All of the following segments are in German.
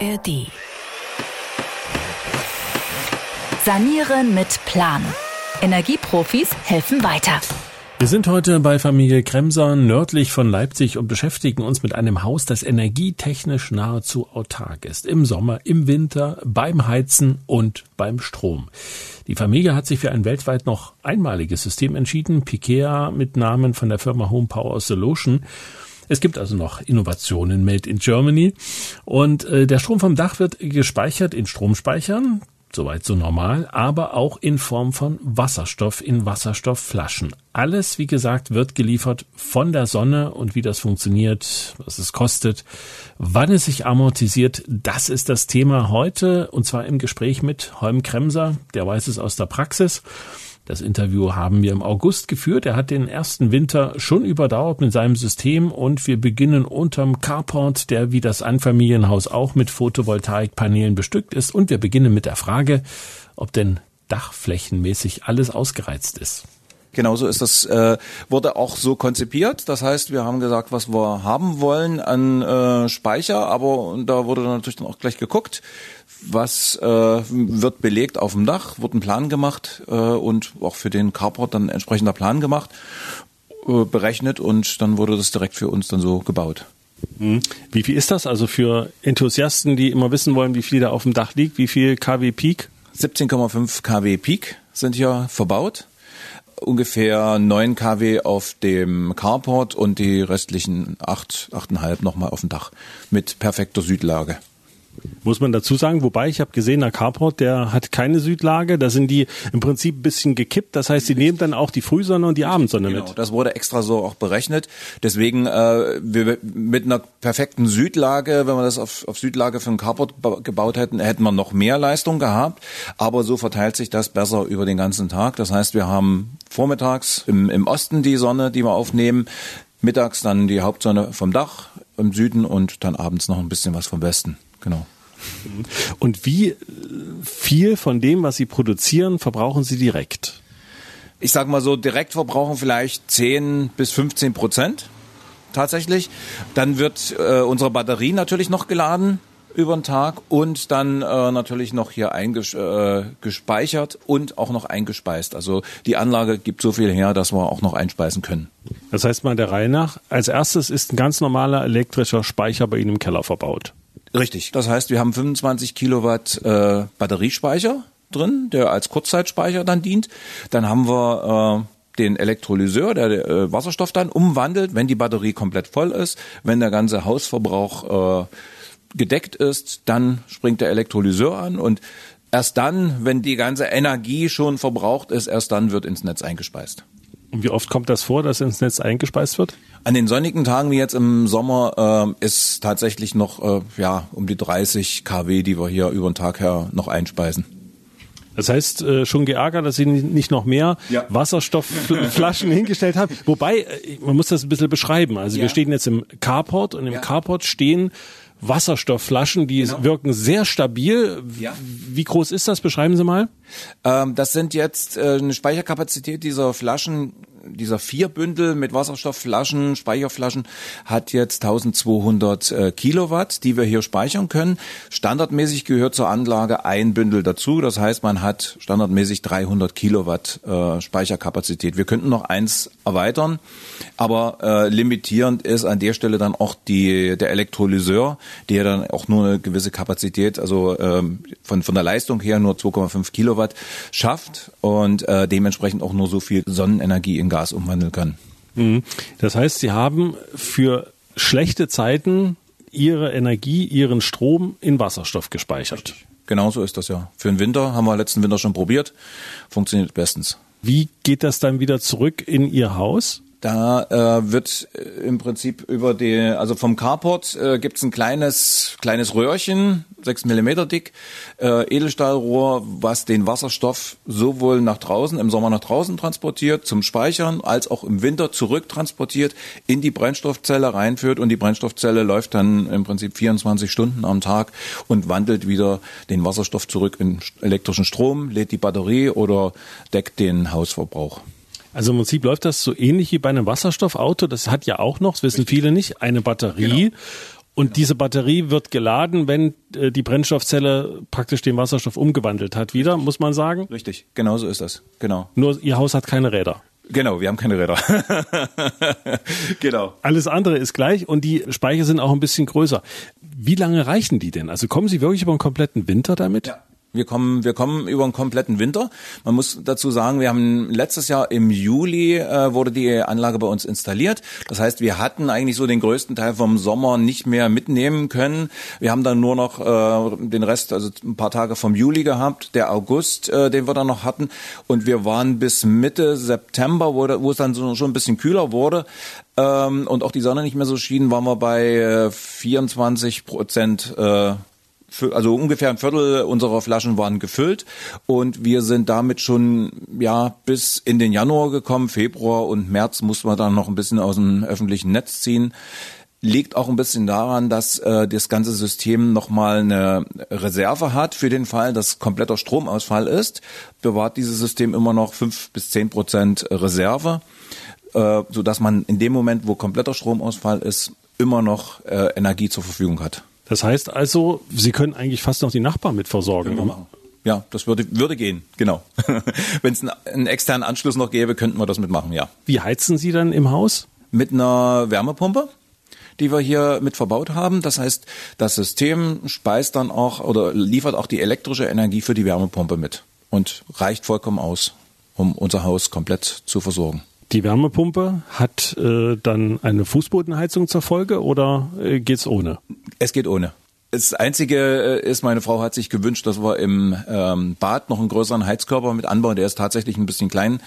ARD. Sanieren mit Plan. Energieprofis helfen weiter. Wir sind heute bei Familie Kremser nördlich von Leipzig und beschäftigen uns mit einem Haus, das energietechnisch nahezu autark ist. Im Sommer, im Winter, beim Heizen und beim Strom. Die Familie hat sich für ein weltweit noch einmaliges System entschieden, Pikea mit Namen von der Firma Home Power Solution. Es gibt also noch Innovationen made in Germany und äh, der Strom vom Dach wird gespeichert in Stromspeichern soweit so normal, aber auch in Form von Wasserstoff in Wasserstoffflaschen. Alles, wie gesagt, wird geliefert von der Sonne und wie das funktioniert, was es kostet, wann es sich amortisiert, das ist das Thema heute und zwar im Gespräch mit Holm Kremser, der weiß es aus der Praxis. Das Interview haben wir im August geführt. Er hat den ersten Winter schon überdauert mit seinem System und wir beginnen unterm Carport, der wie das Einfamilienhaus auch mit Photovoltaikpanelen bestückt ist. Und wir beginnen mit der Frage, ob denn dachflächenmäßig alles ausgereizt ist. Genauso ist das, äh, wurde auch so konzipiert. Das heißt, wir haben gesagt, was wir haben wollen an äh, Speicher, aber da wurde dann natürlich dann auch gleich geguckt, was äh, wird belegt auf dem Dach, wird ein Plan gemacht äh, und auch für den Carport dann entsprechender Plan gemacht, äh, berechnet und dann wurde das direkt für uns dann so gebaut. Mhm. Wie viel ist das? Also für Enthusiasten, die immer wissen wollen, wie viel da auf dem Dach liegt, wie viel kW Peak? 17,5 kW Peak sind hier verbaut ungefähr 9 kW auf dem Carport und die restlichen 8, 8,5 nochmal auf dem Dach mit perfekter Südlage. Muss man dazu sagen, wobei ich habe gesehen, der Carport, der hat keine Südlage, da sind die im Prinzip ein bisschen gekippt. Das heißt, sie nehmen dann auch die Frühsonne und die Abendsonne genau, mit. Das wurde extra so auch berechnet. Deswegen äh, wir, mit einer perfekten Südlage, wenn wir das auf, auf Südlage für einen Carport gebaut hätten, hätten wir noch mehr Leistung gehabt. Aber so verteilt sich das besser über den ganzen Tag. Das heißt, wir haben vormittags im, im Osten die Sonne, die wir aufnehmen, mittags dann die Hauptsonne vom Dach im Süden und dann abends noch ein bisschen was vom Westen. Genau. Und wie viel von dem, was Sie produzieren, verbrauchen Sie direkt? Ich sage mal so, direkt verbrauchen vielleicht 10 bis 15 Prozent tatsächlich. Dann wird äh, unsere Batterie natürlich noch geladen über den Tag und dann äh, natürlich noch hier eingespeichert äh, und auch noch eingespeist. Also die Anlage gibt so viel her, dass wir auch noch einspeisen können. Das heißt mal der Reihe nach, als erstes ist ein ganz normaler elektrischer Speicher bei Ihnen im Keller verbaut. Richtig. Das heißt, wir haben 25 Kilowatt äh, Batteriespeicher drin, der als Kurzzeitspeicher dann dient. Dann haben wir äh, den Elektrolyseur, der äh, Wasserstoff dann umwandelt, wenn die Batterie komplett voll ist, wenn der ganze Hausverbrauch äh, gedeckt ist, dann springt der Elektrolyseur an und erst dann, wenn die ganze Energie schon verbraucht ist, erst dann wird ins Netz eingespeist. Und wie oft kommt das vor, dass ins Netz eingespeist wird? An den sonnigen Tagen wie jetzt im Sommer äh, ist tatsächlich noch äh, ja um die 30 kW, die wir hier über den Tag her noch einspeisen. Das heißt, äh, schon geärgert, dass Sie nicht noch mehr ja. Wasserstoffflaschen hingestellt haben. Wobei, äh, man muss das ein bisschen beschreiben. Also ja. wir stehen jetzt im Carport und im ja. Carport stehen Wasserstoffflaschen, die genau. wirken sehr stabil. Ja. Wie groß ist das? Beschreiben Sie mal. Ähm, das sind jetzt äh, eine Speicherkapazität dieser Flaschen dieser vier Bündel mit Wasserstoffflaschen, Speicherflaschen hat jetzt 1200 äh, Kilowatt, die wir hier speichern können. Standardmäßig gehört zur Anlage ein Bündel dazu. Das heißt, man hat standardmäßig 300 Kilowatt äh, Speicherkapazität. Wir könnten noch eins erweitern, aber äh, limitierend ist an der Stelle dann auch die, der Elektrolyseur, der dann auch nur eine gewisse Kapazität, also ähm, von, von der Leistung her nur 2,5 Kilowatt schafft und äh, dementsprechend auch nur so viel Sonnenenergie in Gas umwandeln kann. Mhm. Das heißt, Sie haben für schlechte Zeiten Ihre Energie, Ihren Strom in Wasserstoff gespeichert. Genauso ist das ja. Für den Winter haben wir letzten Winter schon probiert. Funktioniert bestens. Wie geht das dann wieder zurück in Ihr Haus? Da äh, wird äh, im Prinzip über die, also vom Carport äh, gibt ein kleines, kleines Röhrchen, sechs Millimeter dick, äh, Edelstahlrohr, was den Wasserstoff sowohl nach draußen, im Sommer nach draußen transportiert, zum Speichern, als auch im Winter zurück transportiert, in die Brennstoffzelle reinführt und die Brennstoffzelle läuft dann im Prinzip 24 Stunden am Tag und wandelt wieder den Wasserstoff zurück in elektrischen Strom, lädt die Batterie oder deckt den Hausverbrauch. Also im Prinzip läuft das so ähnlich wie bei einem Wasserstoffauto. Das hat ja auch noch, das wissen viele nicht, eine Batterie. Genau. Und diese Batterie wird geladen, wenn äh, die Brennstoffzelle praktisch den Wasserstoff umgewandelt hat, wieder, muss man sagen? Richtig, genau so ist das. Genau. Nur Ihr Haus hat keine Räder. Genau, wir haben keine Räder. genau. Alles andere ist gleich und die Speicher sind auch ein bisschen größer. Wie lange reichen die denn? Also kommen Sie wirklich über einen kompletten Winter damit? Ja. Wir kommen, wir kommen über einen kompletten Winter. Man muss dazu sagen, wir haben letztes Jahr im Juli äh, wurde die Anlage bei uns installiert. Das heißt, wir hatten eigentlich so den größten Teil vom Sommer nicht mehr mitnehmen können. Wir haben dann nur noch äh, den Rest, also ein paar Tage vom Juli gehabt, der August, äh, den wir dann noch hatten. Und wir waren bis Mitte September, wo, wo es dann so, schon ein bisschen kühler wurde, ähm, und auch die Sonne nicht mehr so schien, waren wir bei äh, 24 Prozent äh, also ungefähr ein Viertel unserer Flaschen waren gefüllt und wir sind damit schon ja bis in den Januar gekommen. Februar und März mussten wir dann noch ein bisschen aus dem öffentlichen Netz ziehen. Liegt auch ein bisschen daran, dass äh, das ganze System nochmal eine Reserve hat für den Fall, dass kompletter Stromausfall ist. Bewahrt dieses System immer noch fünf bis zehn Prozent Reserve, äh, so dass man in dem Moment, wo kompletter Stromausfall ist, immer noch äh, Energie zur Verfügung hat. Das heißt also, Sie können eigentlich fast noch die Nachbarn mit versorgen. Ja, das würde, würde gehen, genau. Wenn es einen, einen, externen Anschluss noch gäbe, könnten wir das mitmachen, ja. Wie heizen Sie dann im Haus? Mit einer Wärmepumpe die wir hier mit verbaut haben. Das heißt, das System speist dann auch oder liefert auch die elektrische Energie für die Wärmepumpe mit und reicht vollkommen aus, um unser Haus komplett zu versorgen. Die Wärmepumpe hat äh, dann eine Fußbodenheizung zur Folge oder äh, geht's ohne? Es geht ohne. Das Einzige äh, ist, meine Frau hat sich gewünscht, dass wir im ähm, Bad noch einen größeren Heizkörper mit anbauen. Der ist tatsächlich ein bisschen klein.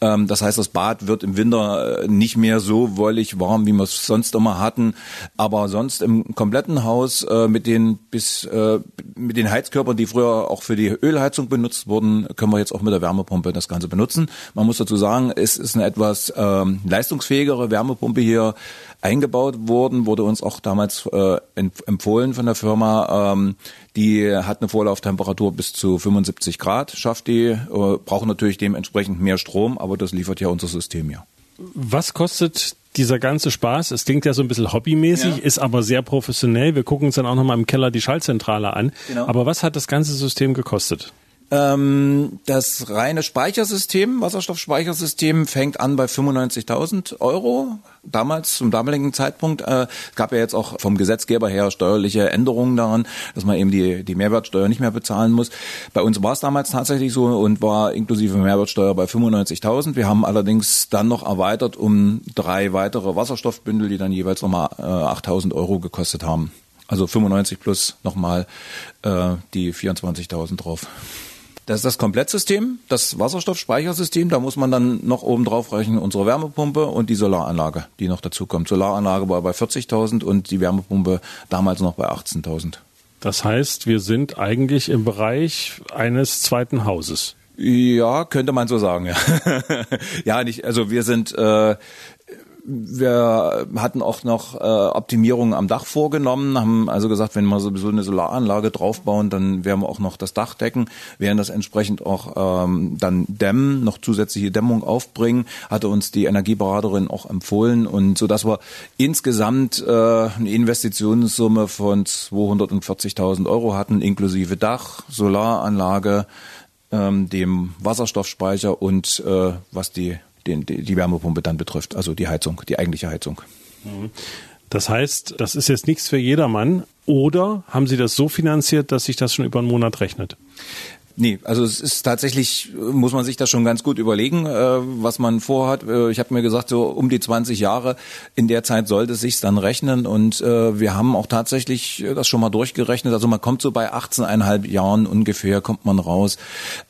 Ähm, das heißt, das Bad wird im Winter äh, nicht mehr so wollig warm, wie wir es sonst immer hatten. Aber sonst im kompletten Haus äh, mit den bis äh, mit den Heizkörpern, die früher auch für die Ölheizung benutzt wurden, können wir jetzt auch mit der Wärmepumpe das Ganze benutzen. Man muss dazu sagen, es ist eine etwas ähm, leistungsfähigere Wärmepumpe hier eingebaut worden, wurde uns auch damals äh, empfohlen von der Firma. Ähm, die hat eine Vorlauftemperatur bis zu 75 Grad, schafft die, äh, braucht natürlich dementsprechend mehr Strom, aber das liefert ja unser System ja. Was kostet dieser ganze Spaß? Es klingt ja so ein bisschen hobbymäßig, ja. ist aber sehr professionell. Wir gucken uns dann auch nochmal im Keller die Schaltzentrale an. Genau. Aber was hat das ganze System gekostet? Ähm, das reine Speichersystem, Wasserstoffspeichersystem, fängt an bei 95.000 Euro. Damals, zum damaligen Zeitpunkt, äh, es gab ja jetzt auch vom Gesetzgeber her steuerliche Änderungen daran, dass man eben die, die Mehrwertsteuer nicht mehr bezahlen muss. Bei uns war es damals tatsächlich so und war inklusive Mehrwertsteuer bei 95.000. Wir haben allerdings dann noch erweitert um drei weitere Wasserstoffbündel, die dann jeweils nochmal äh, 8.000 Euro gekostet haben. Also 95 plus nochmal äh, die 24.000 drauf. Das ist das Komplettsystem, das Wasserstoffspeichersystem. Da muss man dann noch oben drauf rechnen unsere Wärmepumpe und die Solaranlage, die noch dazu kommt. Solaranlage war bei 40.000 und die Wärmepumpe damals noch bei 18.000. Das heißt, wir sind eigentlich im Bereich eines zweiten Hauses. Ja, könnte man so sagen, ja. ja, nicht, also wir sind äh, wir hatten auch noch äh, Optimierungen am Dach vorgenommen, haben also gesagt, wenn wir sowieso eine Solaranlage draufbauen, dann werden wir auch noch das Dach decken, werden das entsprechend auch ähm, dann dämmen, noch zusätzliche Dämmung aufbringen, hatte uns die Energieberaterin auch empfohlen. Und so dass wir insgesamt äh, eine Investitionssumme von 240.000 Euro hatten, inklusive Dach, Solaranlage, ähm, dem Wasserstoffspeicher und äh, was die den, die Wärmepumpe dann betrifft, also die Heizung, die eigentliche Heizung. Das heißt, das ist jetzt nichts für jedermann. Oder haben Sie das so finanziert, dass sich das schon über einen Monat rechnet? Nee, also es ist tatsächlich, muss man sich das schon ganz gut überlegen, äh, was man vorhat. Äh, ich habe mir gesagt, so um die 20 Jahre, in der Zeit sollte es sich dann rechnen. Und äh, wir haben auch tatsächlich das schon mal durchgerechnet. Also man kommt so bei 18,5 Jahren ungefähr, kommt man raus.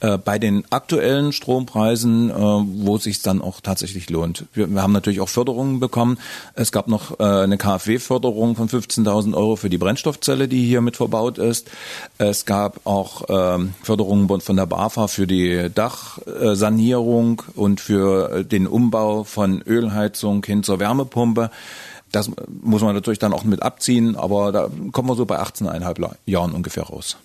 Äh, bei den aktuellen Strompreisen, äh, wo es sich dann auch tatsächlich lohnt. Wir, wir, haben natürlich auch Förderungen bekommen. Es gab noch äh, eine KfW-Förderung von 15.000 Euro für die Brennstoffzelle, die hier mit verbaut ist. Es gab auch ähm, Förderungen Förderungen von der BAFA für die Dachsanierung und für den Umbau von Ölheizung hin zur Wärmepumpe. Das muss man natürlich dann auch mit abziehen, aber da kommen wir so bei 18,5 Jahren ungefähr raus,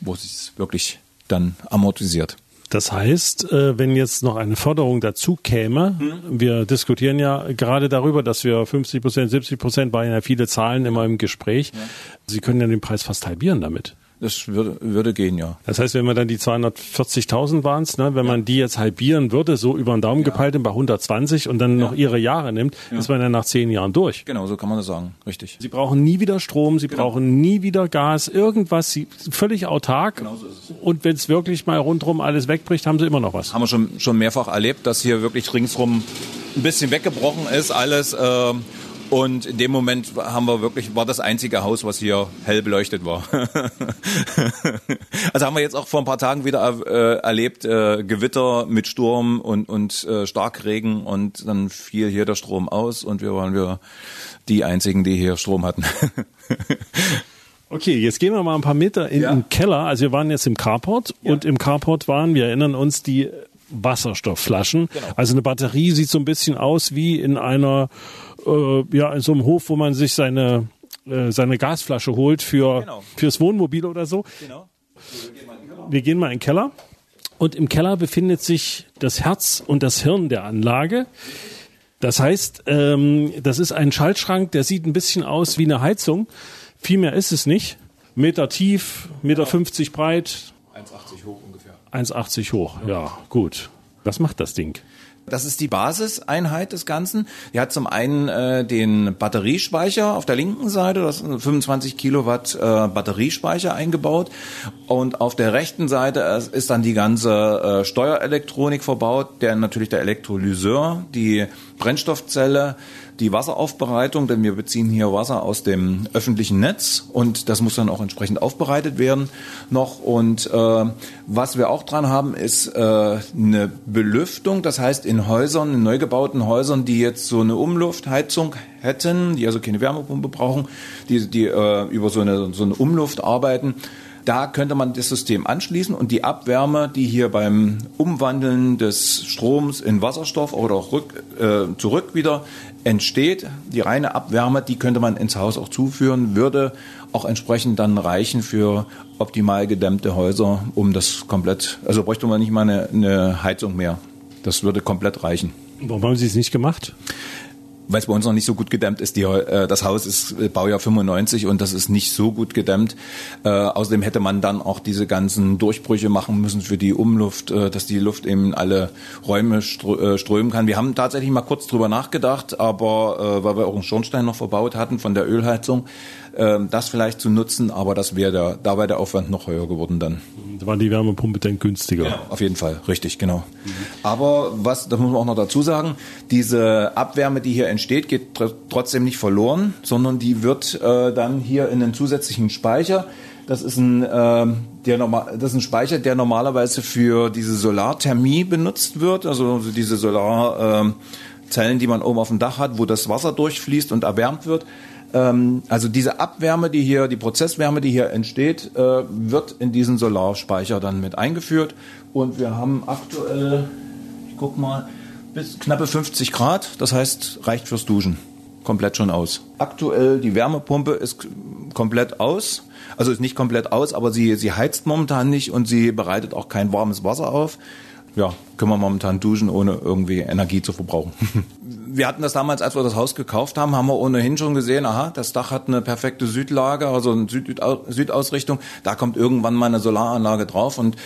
wo es sich wirklich dann amortisiert. Das heißt, äh, wenn jetzt noch eine Förderung dazu käme, hm. wir diskutieren ja gerade darüber, dass wir 50 Prozent, 70 Prozent, waren ja viele Zahlen immer im Gespräch. Ja. Sie können ja den Preis fast halbieren damit. Das würde, würde gehen, ja. Das heißt, wenn man dann die 240.000 waren es, ne, wenn ja. man die jetzt halbieren würde, so über den Daumen ja. gepeilt bei 10020 und dann ja. noch ihre Jahre nimmt, ist man dann nach zehn Jahren durch. Genau, so kann man das sagen. Richtig. Sie brauchen nie wieder Strom, Sie genau. brauchen nie wieder Gas, irgendwas, Sie völlig autark. Genau so ist es. Und wenn es wirklich mal rundherum alles wegbricht, haben Sie immer noch was. Haben wir schon, schon mehrfach erlebt, dass hier wirklich ringsrum ein bisschen weggebrochen ist, alles. Äh, und in dem Moment haben wir wirklich, war das einzige Haus, was hier hell beleuchtet war. also haben wir jetzt auch vor ein paar Tagen wieder äh, erlebt, äh, Gewitter mit Sturm und, und äh, Starkregen und dann fiel hier der Strom aus und wir waren wir die einzigen, die hier Strom hatten. Okay, jetzt gehen wir mal ein paar Meter in ja. den Keller. Also wir waren jetzt im Carport ja. und im Carport waren, wir erinnern uns, die Wasserstoffflaschen. Genau. Also eine Batterie sieht so ein bisschen aus wie in einer äh, ja, in so einem Hof, wo man sich seine, äh, seine Gasflasche holt für, genau. fürs Wohnmobil oder so. Genau. Wir gehen mal in den Keller. Und im Keller befindet sich das Herz und das Hirn der Anlage. Das heißt, ähm, das ist ein Schaltschrank, der sieht ein bisschen aus wie eine Heizung. Viel mehr ist es nicht. Meter tief, Meter 50 breit. 1,80 hoch ungefähr. 1,80 hoch, ja. ja, gut. Was macht das Ding? Das ist die Basiseinheit des Ganzen. Die hat zum einen äh, den Batteriespeicher auf der linken Seite, das sind 25 Kilowatt äh, Batteriespeicher eingebaut. Und auf der rechten Seite ist dann die ganze äh, Steuerelektronik verbaut, der natürlich der Elektrolyseur, die Brennstoffzelle, die Wasseraufbereitung, denn wir beziehen hier Wasser aus dem öffentlichen Netz und das muss dann auch entsprechend aufbereitet werden noch. Und äh, was wir auch dran haben, ist äh, eine Belüftung. Das heißt, in Häusern, in neu gebauten Häusern, die jetzt so eine Umluftheizung hätten, die also keine Wärmepumpe brauchen, die, die äh, über so eine, so eine Umluft arbeiten, da könnte man das System anschließen und die Abwärme, die hier beim Umwandeln des Stroms in Wasserstoff oder auch rück, äh, zurück wieder entsteht, die reine Abwärme, die könnte man ins Haus auch zuführen, würde auch entsprechend dann reichen für optimal gedämmte Häuser, um das komplett, also bräuchte man nicht mal eine, eine Heizung mehr. Das würde komplett reichen. Warum haben Sie es nicht gemacht? Weil es bei uns noch nicht so gut gedämmt ist. Die, äh, das Haus ist äh, Baujahr 95 und das ist nicht so gut gedämmt. Äh, außerdem hätte man dann auch diese ganzen Durchbrüche machen müssen für die Umluft, äh, dass die Luft eben alle Räume äh, strömen kann. Wir haben tatsächlich mal kurz drüber nachgedacht, aber äh, weil wir auch einen Schornstein noch verbaut hatten von der Ölheizung, ähm, das vielleicht zu nutzen, aber das wäre der, da wäre der Aufwand noch höher geworden dann. War die Wärmepumpe dann günstiger. Ja, auf jeden Fall, richtig, genau. Aber was, das muss man auch noch dazu sagen, diese Abwärme, die hier entsteht, geht tr trotzdem nicht verloren, sondern die wird äh, dann hier in einen zusätzlichen Speicher das ist ein, äh, der normal, das ist ein Speicher, der normalerweise für diese Solarthermie benutzt wird, also diese Solarzellen, äh, die man oben auf dem Dach hat, wo das Wasser durchfließt und erwärmt wird. Ähm, also diese Abwärme, die hier, die Prozesswärme, die hier entsteht, äh, wird in diesen Solarspeicher dann mit eingeführt. Und wir haben aktuell, ich guck mal, bis knappe 50 Grad. Das heißt, reicht fürs Duschen. Komplett schon aus. Aktuell die Wärmepumpe ist komplett aus. Also ist nicht komplett aus, aber sie, sie heizt momentan nicht und sie bereitet auch kein warmes Wasser auf ja, können wir momentan duschen, ohne irgendwie Energie zu verbrauchen. wir hatten das damals, als wir das Haus gekauft haben, haben wir ohnehin schon gesehen, aha, das Dach hat eine perfekte Südlage, also eine Süd Südausrichtung. Da kommt irgendwann mal eine Solaranlage drauf und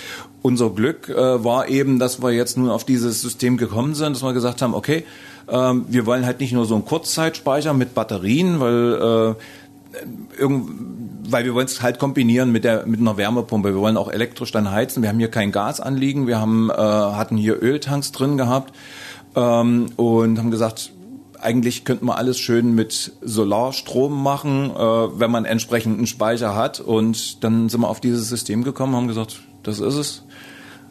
unser Glück äh, war eben, dass wir jetzt nun auf dieses System gekommen sind, dass wir gesagt haben, okay, äh, wir wollen halt nicht nur so einen Kurzzeitspeicher mit Batterien, weil äh, irgend weil wir wollen es halt kombinieren mit der mit einer Wärmepumpe. Wir wollen auch elektrisch dann heizen. Wir haben hier kein Gas anliegen. Wir haben äh, hatten hier Öltanks drin gehabt ähm, und haben gesagt, eigentlich könnte man alles schön mit Solarstrom machen, äh, wenn man entsprechend einen Speicher hat. Und dann sind wir auf dieses System gekommen, haben gesagt, das ist es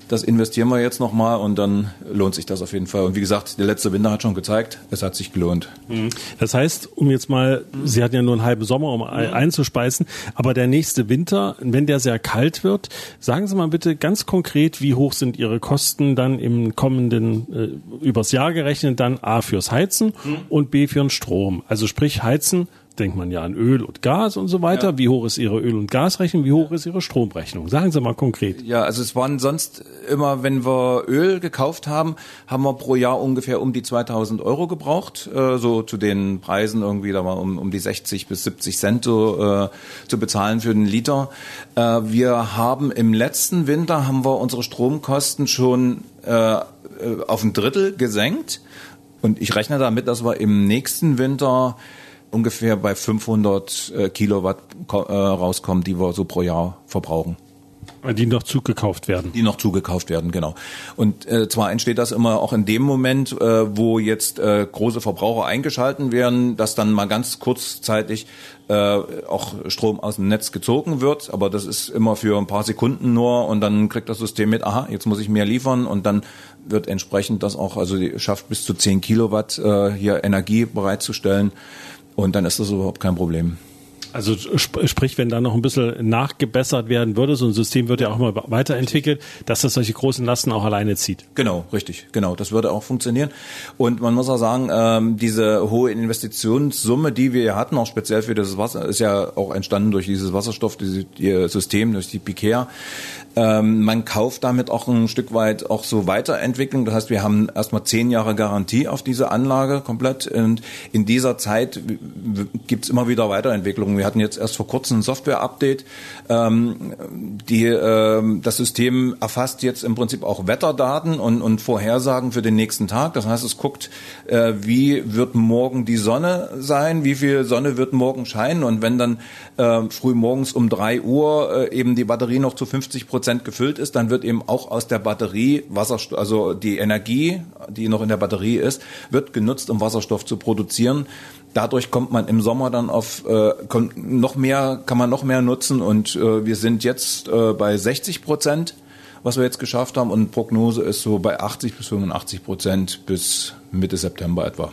das investieren wir jetzt nochmal und dann lohnt sich das auf jeden Fall. Und wie gesagt, der letzte Winter hat schon gezeigt, es hat sich gelohnt. Mhm. Das heißt, um jetzt mal, Sie hatten ja nur einen halben Sommer, um einzuspeisen, aber der nächste Winter, wenn der sehr kalt wird, sagen Sie mal bitte ganz konkret, wie hoch sind Ihre Kosten dann im kommenden, äh, übers Jahr gerechnet, dann A fürs Heizen mhm. und B für den Strom. Also sprich Heizen denkt man ja an Öl und Gas und so weiter. Ja. Wie hoch ist Ihre Öl- und Gasrechnung? Wie hoch ist Ihre Stromrechnung? Sagen Sie mal konkret. Ja, also es waren sonst immer, wenn wir Öl gekauft haben, haben wir pro Jahr ungefähr um die 2000 Euro gebraucht. Äh, so zu den Preisen irgendwie, da war um, um die 60 bis 70 Cent so, äh, zu bezahlen für den Liter. Äh, wir haben im letzten Winter haben wir unsere Stromkosten schon äh, auf ein Drittel gesenkt. Und ich rechne damit, dass wir im nächsten Winter ungefähr bei 500 äh, Kilowatt äh, rauskommen, die wir so pro Jahr verbrauchen. Die noch zugekauft werden. Die noch zugekauft werden, genau. Und äh, zwar entsteht das immer auch in dem Moment, äh, wo jetzt äh, große Verbraucher eingeschalten werden, dass dann mal ganz kurzzeitig äh, auch Strom aus dem Netz gezogen wird. Aber das ist immer für ein paar Sekunden nur und dann kriegt das System mit, aha, jetzt muss ich mehr liefern und dann wird entsprechend das auch, also die schafft bis zu 10 Kilowatt äh, hier Energie bereitzustellen. Und dann ist das überhaupt kein Problem. Also sp sprich, wenn da noch ein bisschen nachgebessert werden würde, so ein System wird ja auch mal weiterentwickelt, dass das solche großen Lasten auch alleine zieht. Genau, richtig, genau. Das würde auch funktionieren. Und man muss auch sagen, ähm, diese hohe Investitionssumme, die wir hatten, auch speziell für das Wasser, ist ja auch entstanden durch dieses Wasserstoff, dieses System, durch die Piquea. Ähm, man kauft damit auch ein Stück weit auch so Weiterentwicklung. Das heißt, wir haben erstmal zehn Jahre Garantie auf diese Anlage komplett. Und in dieser Zeit gibt's immer wieder Weiterentwicklungen. Wir hatten jetzt erst vor kurzem ein Software-Update. Ähm, die, ähm, das System erfasst jetzt im Prinzip auch Wetterdaten und, und Vorhersagen für den nächsten Tag. Das heißt, es guckt, äh, wie wird morgen die Sonne sein, wie viel Sonne wird morgen scheinen. Und wenn dann äh, früh morgens um drei Uhr äh, eben die Batterie noch zu 50 Prozent Prozent gefüllt ist, dann wird eben auch aus der Batterie Wasserstoff, also die Energie, die noch in der Batterie ist, wird genutzt, um Wasserstoff zu produzieren. Dadurch kommt man im Sommer dann auf äh, noch mehr, kann man noch mehr nutzen und äh, wir sind jetzt äh, bei 60 Prozent, was wir jetzt geschafft haben und Prognose ist so bei 80 bis 85 Prozent bis Mitte September etwa.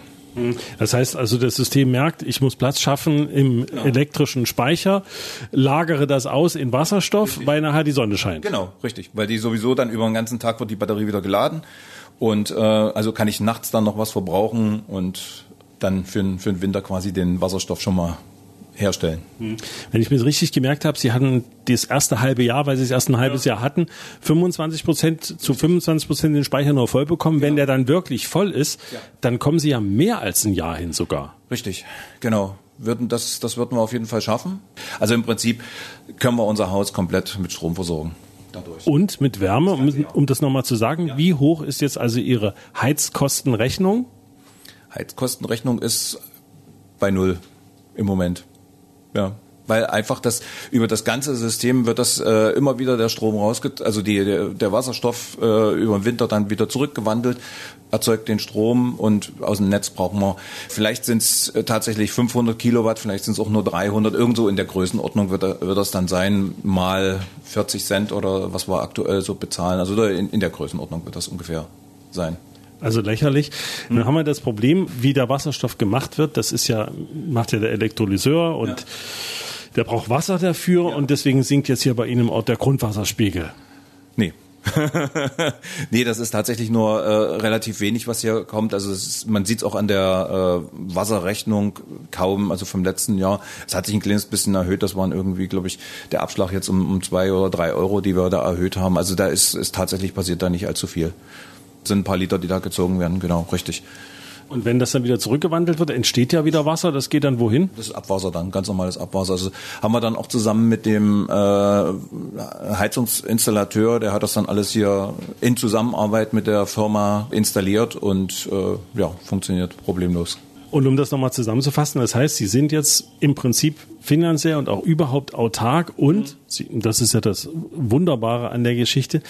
Das heißt also, das System merkt, ich muss Platz schaffen im genau. elektrischen Speicher, lagere das aus in Wasserstoff, richtig. weil nachher die Sonne scheint. Genau, richtig. Weil die sowieso dann über den ganzen Tag wird die Batterie wieder geladen. Und äh, also kann ich nachts dann noch was verbrauchen und dann für, für den Winter quasi den Wasserstoff schon mal herstellen. Hm. Wenn ich mir richtig gemerkt habe, Sie hatten das erste halbe Jahr, weil Sie es erst ein halbes ja. Jahr hatten, 25 Prozent zu 25 Prozent den Speicher nur voll bekommen. Ja. Wenn der dann wirklich voll ist, ja. dann kommen Sie ja mehr als ein Jahr hin sogar. Richtig, genau. Würden das, das würden wir auf jeden Fall schaffen. Also im Prinzip können wir unser Haus komplett mit Strom versorgen. Dadurch. Und mit Wärme, um, um das nochmal zu sagen, wie hoch ist jetzt also Ihre Heizkostenrechnung? Heizkostenrechnung ist bei null im Moment. Ja, weil einfach das über das ganze System wird das äh, immer wieder der Strom rausget, also die, der, der Wasserstoff äh, über den Winter dann wieder zurückgewandelt, erzeugt den Strom und aus dem Netz brauchen wir, vielleicht sind es äh, tatsächlich 500 Kilowatt, vielleicht sind es auch nur 300, irgendwo in der Größenordnung wird, wird das dann sein, mal 40 Cent oder was wir aktuell so bezahlen, also in, in der Größenordnung wird das ungefähr sein. Also lächerlich. Dann hm. haben wir das Problem, wie der Wasserstoff gemacht wird. Das ist ja, macht ja der Elektrolyseur und ja. der braucht Wasser dafür ja. und deswegen sinkt jetzt hier bei Ihnen im Ort der Grundwasserspiegel. Nee. nee, das ist tatsächlich nur äh, relativ wenig, was hier kommt. Also ist, man sieht es auch an der äh, Wasserrechnung kaum, also vom letzten Jahr. Es hat sich ein kleines bisschen erhöht. Das waren irgendwie, glaube ich, der Abschlag jetzt um, um zwei oder drei Euro, die wir da erhöht haben. Also da ist, ist tatsächlich passiert da nicht allzu viel sind ein paar Liter, die da gezogen werden, genau, richtig. Und wenn das dann wieder zurückgewandelt wird, entsteht ja wieder Wasser, das geht dann wohin? Das ist Abwasser dann, ganz normales Abwasser. Also haben wir dann auch zusammen mit dem äh, Heizungsinstallateur, der hat das dann alles hier in Zusammenarbeit mit der Firma installiert und äh, ja, funktioniert problemlos. Und um das nochmal zusammenzufassen, das heißt, Sie sind jetzt im Prinzip finanziell und auch überhaupt autark und. Sie, das ist ja das Wunderbare an der Geschichte,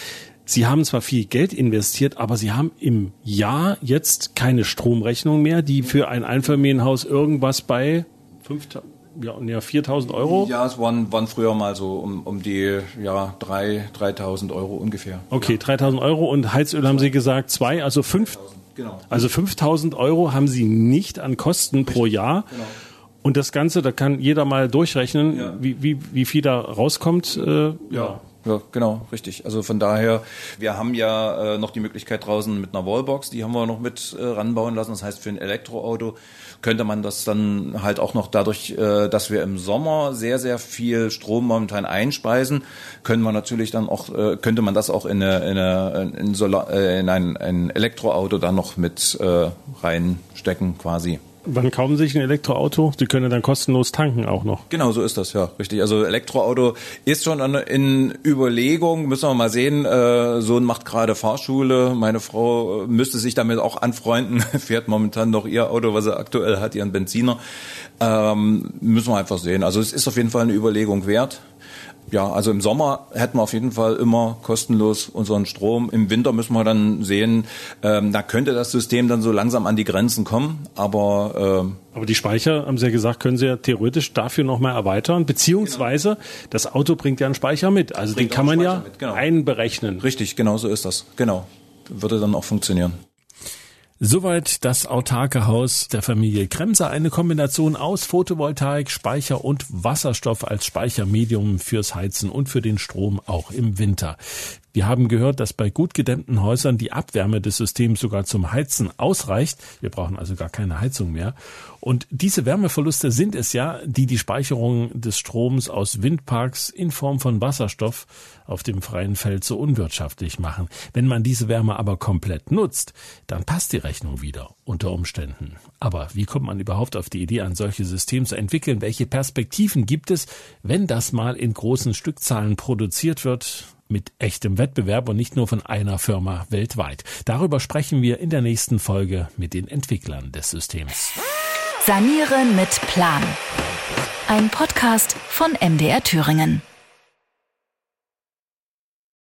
Sie haben zwar viel Geld investiert, aber Sie haben im Jahr jetzt keine Stromrechnung mehr, die für ein Einfamilienhaus irgendwas bei 5.000 ja, ja 4.000 Euro? Ja, es waren, waren früher mal so um, um die ja, 3.000 Euro ungefähr. Okay, ja. 3.000 Euro und Heizöl haben Sie gesagt zwei, also 5. Genau. Also 5.000 Euro haben Sie nicht an Kosten Richtig. pro Jahr. Genau. Und das Ganze, da kann jeder mal durchrechnen, ja. wie, wie, wie viel da rauskommt. Äh, ja. ja, genau, richtig. Also von daher, wir haben ja äh, noch die Möglichkeit draußen mit einer Wallbox, die haben wir noch mit äh, ranbauen lassen. Das heißt, für ein Elektroauto könnte man das dann halt auch noch dadurch, äh, dass wir im Sommer sehr, sehr viel Strom momentan einspeisen, können wir natürlich dann auch, äh, könnte man das auch in, eine, in, eine, in, Solar, äh, in ein, ein Elektroauto dann noch mit äh, reinstecken quasi. Wann kaufen Sie sich ein Elektroauto? Sie können dann kostenlos tanken auch noch. Genau, so ist das, ja, richtig. Also Elektroauto ist schon in Überlegung, müssen wir mal sehen. Äh, Sohn macht gerade Fahrschule, meine Frau müsste sich damit auch anfreunden, fährt momentan noch ihr Auto, was er aktuell hat, ihren Benziner. Ähm, müssen wir einfach sehen. Also es ist auf jeden Fall eine Überlegung wert ja, also im Sommer hätten wir auf jeden Fall immer kostenlos unseren Strom. Im Winter müssen wir dann sehen, ähm, da könnte das System dann so langsam an die Grenzen kommen. Aber ähm, aber die Speicher, haben Sie ja gesagt, können Sie ja theoretisch dafür nochmal erweitern, beziehungsweise genau. das Auto bringt ja einen Speicher mit. Also den kann man ja mit, genau. einberechnen. Richtig, genau so ist das. Genau. Würde dann auch funktionieren. Soweit das autarke Haus der Familie Kremser, eine Kombination aus Photovoltaik, Speicher und Wasserstoff als Speichermedium fürs Heizen und für den Strom auch im Winter. Wir haben gehört, dass bei gut gedämmten Häusern die Abwärme des Systems sogar zum Heizen ausreicht. Wir brauchen also gar keine Heizung mehr. Und diese Wärmeverluste sind es ja, die die Speicherung des Stroms aus Windparks in Form von Wasserstoff auf dem freien Feld so unwirtschaftlich machen. Wenn man diese Wärme aber komplett nutzt, dann passt die Rechnung wieder unter Umständen. Aber wie kommt man überhaupt auf die Idee, ein solches System zu entwickeln? Welche Perspektiven gibt es, wenn das mal in großen Stückzahlen produziert wird? Mit echtem Wettbewerb und nicht nur von einer Firma weltweit. Darüber sprechen wir in der nächsten Folge mit den Entwicklern des Systems. Sanieren mit Plan. Ein Podcast von MDR Thüringen.